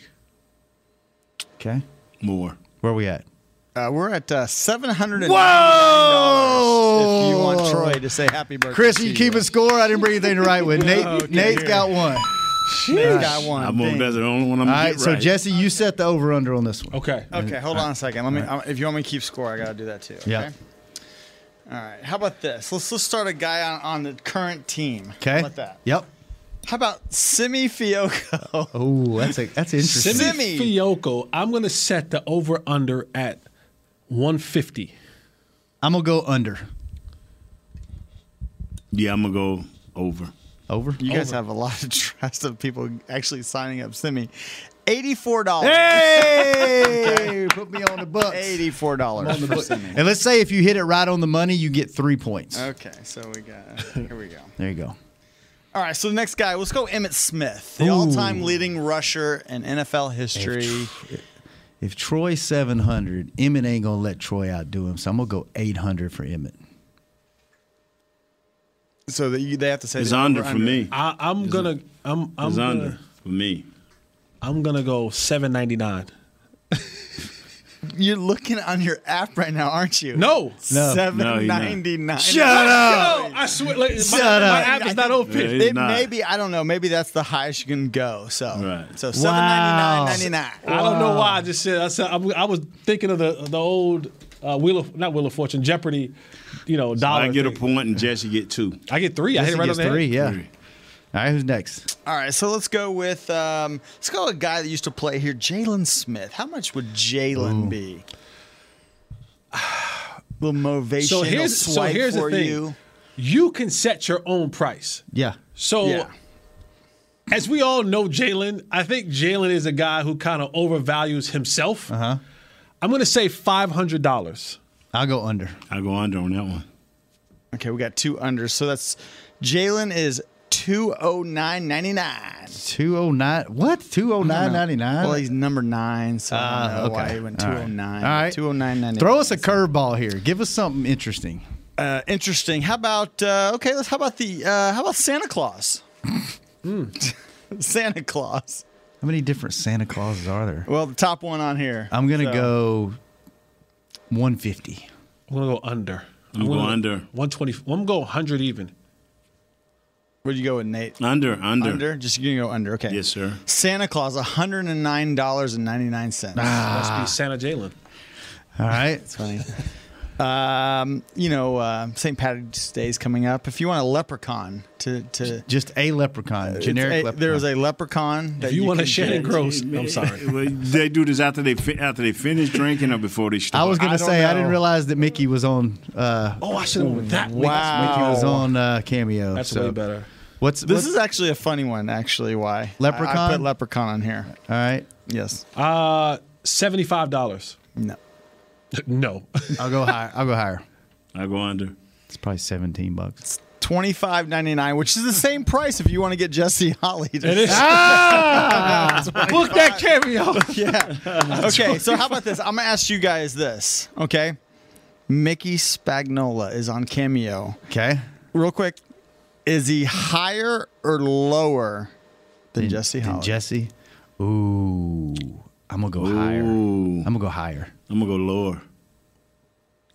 Okay. More. Where are we at? Uh, we're at uh, seven hundred. Whoa! If you want Troy to say happy birthday, Chris, are to you keeping score? I didn't bring anything to write with. Nate, Okay, Nate's here. got one. Nate's got one. I'm on that's the only one I'm All gonna right, so right. Jesse, you set the over under on this one. Okay. Okay, hold on a second. Let me. um, If you want me to keep score, I got to do that too. Okay? Yeah. All right. How about this? Let's let's start a guy on, on the current team. Okay. How about that? Yep. How about Simi Fehoko? Oh, that's a that's interesting. Simi Simi. Fehoko, I'm gonna set the over under at 150. I'm gonna go under. Yeah, I'm gonna go over. Over. You guys have a lot of trust of people actually signing up Simi. Eighty-four dollars. Hey, put me on the bucks. Eighty-four dollars for Simi. And let's say if you hit it right on the money, you get three points. Okay, so we got. Here we go. There you go. All right, so the next guy, let's go Emmitt Smith, the Ooh. all-time leading rusher in NFL history. If Troy 700, Emmitt ain't gonna let Troy outdo him, so I'm gonna go 800 for Emmitt. So that you, they have to say It's the under for me. I, I'm gonna I'm I'm It's gonna, under for me. I'm gonna go 799. You're looking on your app right now, aren't you? No. No. Seven No, ninety nine. Shut up! No, I swear, like, my, Shut my up. app is not open. Yeah, It not. maybe I don't know. Maybe that's the highest you can go. So Right. so seven ninety nine ninety nine. I don't know why I just said I said I, I was thinking of the the old uh, Wheel of not Wheel of Fortune Jeopardy, you know dollar. I get a point and Jesse get two. I get three. I hit Jesse it right on gets the head. three, yeah. Three. All right, who's next? All right, so let's go with um, let's go with a guy that used to play here, Jaylon Smith. How much would Jaylon be? little motivational So here's so swipe here's the for thing. you. You can set your own price. Yeah. So, Yeah. as we all know, Jaylon, I think Jaylon is a guy who kind of overvalues himself. Uh huh. I'm going to say five hundred dollars. I'll go under. I'll go under on that one. Okay, we got two unders. So that's Jaylon is two oh nine ninety nine. 209. What? 209.99? Well, he's number nine, so I Ah, don't know why okay. he went All right. 209. All right. 209.99. Throw us a curveball here. Give us something interesting. Uh, interesting. How about uh, okay? Let's. How about the? Uh, how about Santa Claus? Hmm. Santa Claus. How many different Santa Clauses are there? Well, the top one on here. I'm gonna So- go 150. I'm going to go under. I'm going gonna- under. 120. I'm going to go 100 even. Where'd you go with Nate? Under, under. Under. Just you're gonna go under. Okay. Yes, sir. Santa Claus, one hundred and nine dollars and ninety nine cents. Ah. Must be Santa Jaylon. All right. That's funny. Um, you know, uh, St. Patrick's Day is coming up. If you want a leprechaun to to Just a leprechaun, generic It's a- leprechaun. there is a leprechaun. That If you, want a can Shannon get. Gross, I'm sorry. Well, they do this after they fi- after they finish drinking or before they start. I was gonna I don't say I didn't realize that Mickey was on. Uh, Oh, I should have went that. Wow. Mickey was on uh, cameo. That's so. way better. What's This what's- is actually a funny one. Actually, why Leprechaun? I, I put leprechaun on here. all right? Yes. Uh, seventy-five dollars. No. No. I'll go higher. I'll go higher. I'll go under. It's probably 17 bucks. Twenty five ninety nine, which is the same price if you want to get Jesse Holley. To It is. Ah! Book that cameo. yeah. Okay, so how about this? I'm gonna ask you guys this. Okay, Mickey Spagnola is on Cameo. Okay. Real quick, is he higher or lower than Jesse Then Holley? Jesse. Ooh. I'm going to go higher. I'm going to go higher. I'm gonna go lower.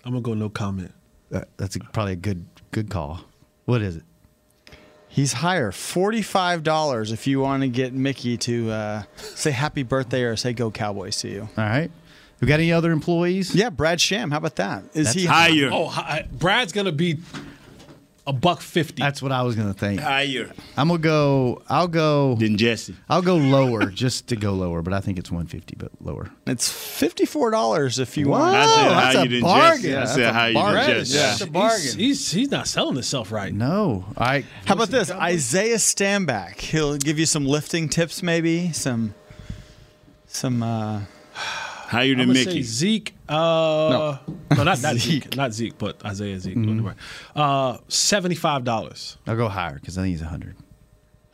I'm gonna go no comment. That, that's a, probably a good good call. What is it? He's higher, forty five dollars if you want to get Mickey to uh, say happy birthday or say go Cowboys to you. All right. We got any other employees? Yeah, Brad Sham. How about that? Is That's he Higher. Oh, hi, Brad's gonna be a buck fifty. That's what I was going to think. Higher I'm going to go I'll go than Jesse. I'll go lower just to go lower, but I think it's 150 but lower. It's fifty four dollars if you Whoa, want. I said that's higher a than bargain. Jesse. I That's said a higher bargain. than Brad Jesse. is- That's a bargain. He's, he's he's not selling himself right. No. All right. How about this? Isaiah Stanback. He'll give you some lifting tips, maybe some some. uh Higher I'm than say Mickey. Zeke. Uh, no. not, not Zeke. Zeke. Not Zeke, but Isaiah Zeke. Mm-hmm. Uh, Seventy-five dollars. I'll go higher because I think he's a 100.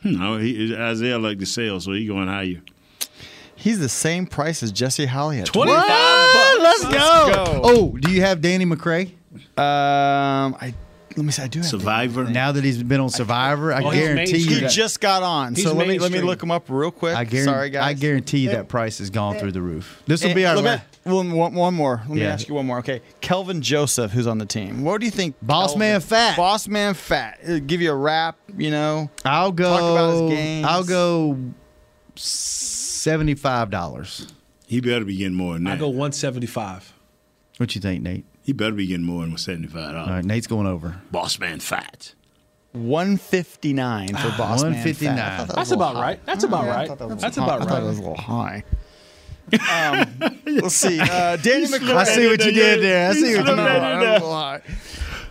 No, he, Isaiah like to sell, so he going higher. He's the same price as Jesse Holley at Twenty-five bucks. Let's go. Oh, do you have Danny McCray? Um, I let me see. I do have. Survivor. Now that he's been on Survivor, I Oh, guarantee you. He just got on, He's so let me let me look him up real quick. I guarantee, Sorry, guys. I guarantee you that price has gone through the roof. This will be our let me- last. One, one, one more. Let me Yeah. ask you one more. Okay, Kelvin Joseph, who's on the team. What do you think? Boss Kelvin- man fat. Boss man fat. He'll give you a rap. You know. I'll go. Talk about his games. I'll go seventy-five dollars. He better be getting more than I that. go one seventy-five. What you think, Nate? He better be getting more than seventy five All dollars. right, Nate's going over. Boss man fat. One fifty nine for boss ah, man. 159. Fat. I thought that was That's a little about high. right. That's about Yeah, I right. thought that was That's a little about high. I thought right. it was a little high. Um, let's see. Uh, Danny McCray. I see what you did there. I see what you did. no, no, no, no.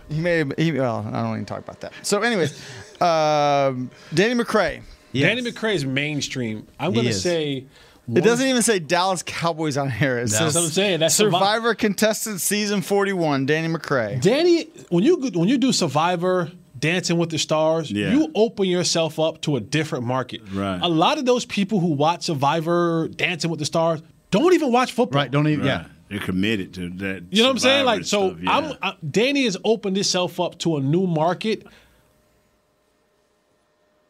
He may have, he, well, I don't even talk about that. So, anyways, um, Danny McCray. Danny McCray is mainstream. I'm going to is. say. It doesn't even say Dallas Cowboys on here. It That's says what I'm saying. That's Survi- Survivor contestant season 41, Danny McCray. Danny, when you when you do Survivor, Dancing with the Stars, Yeah. you open yourself up to a different market. Right. A lot of those people who watch Survivor, Dancing with the Stars, don't even watch football. Right? Don't even. Right. Yeah. They're committed to that. You know what I'm saying? Like, so stuff, yeah. I'm, I, Danny has opened himself up to a new market.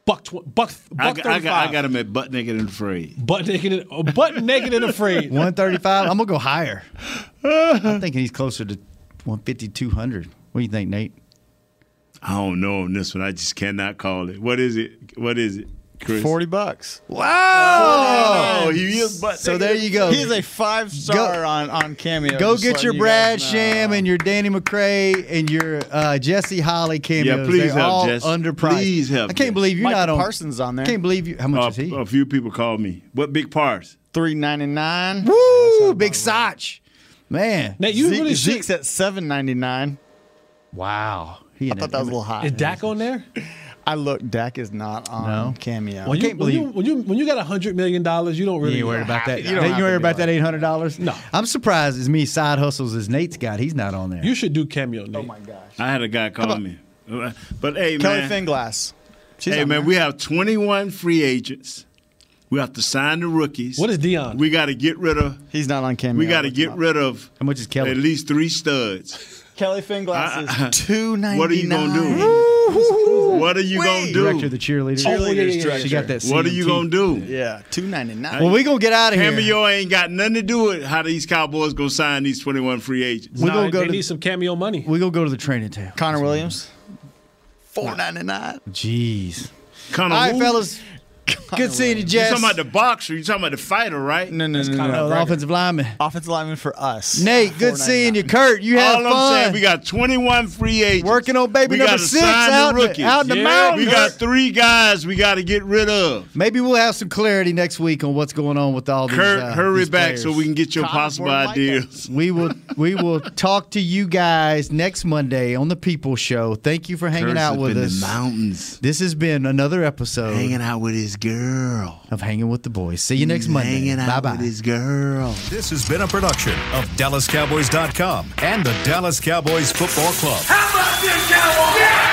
Buck, tw- buck, buck I, got- I, 35. got, I got him at butt naked and afraid. butt naked, and- uh, butt naked and afraid. One thirty-five. I'm gonna go higher. I'm thinking he's closer to 150, 200. What do you think, Nate? I don't know on this one. I just cannot call it. What is it? What is it, Chris? 40 bucks. Wow! Oh, he is butt So there you go. He's a five star on, on Cameo. Go just get letting your you Brad guys know. Sham and your Danny McCray and your uh, Jesse Holley cameos. Yeah, please They're help, all Jess. underpriced. Please help, I can't Jess. believe you're Michael not on. Parsons on there. I can't believe you. How much Uh, is he? a few people called me. What big parts? 399 Woo! Big Soch. Man. Now, you Zeke, really should. Zeke's at 799 Wow. He I thought that was a little high. Is Dak on there? I look, Dak is not on No. Cameo. When you, when you when you when you got a hundred million dollars, you don't really You ain't about that. You You don't ain't have to worried about that eight hundred dollars. No. I'm surprised as many side hustles as Nate's got. He's not on there. You should do cameo. Nate. oh my gosh. I had a guy call me. But hey, Kelli man. Finglass. She's hey, man, there. we have 21 free agents. We have to sign the rookies. What is Dion? We got to get rid of. He's not on Cameo. We got to get him rid of How much is Kelli? at least three studs. Kelli Finglass Uh, is 299 What are you gonna do? What are you gonna do? Director of do? the cheerleaders. Oh, yeah, yeah, yeah, Cheerleaders She got that. What are you gonna do? Yeah, 299 Well, we gonna get out of here. Cameo ain't got nothing to do with how these Cowboys gonna sign these 21 free agents. We Nah, gonna go they to need some cameo money. we gonna go to the training table. Connor Williams. 499 Jeez. Connor, All right, who? fellas. Good seeing you, You Jess. talking about the boxer? You talking about the fighter, right? No, no, no, no. No, the offensive lineman. Offensive lineman for us. Nate, good seeing you. Kurt, you had All I'm saying, fun. we got 21 free agents. Working on baby we number six out the- rookies. out in the Yeah, mountains. We got three guys we got to get rid of. Maybe we'll have some clarity next week on what's going on with all these. Kurt, uh, hurry these back players. so we can get your Connor possible Bourne like ideas. We will we will talk to you guys next Monday on the People Show. Thank you for hanging Kurt's out up with in us. the mountains, This has been another episode hanging out with his his girl. of hanging with the boys. See you next Monday. Hanging Bye out bye. with his girl. This has been a production of DallasCowboys.com and the Dallas Cowboys Football Club. How about this, Cowboys?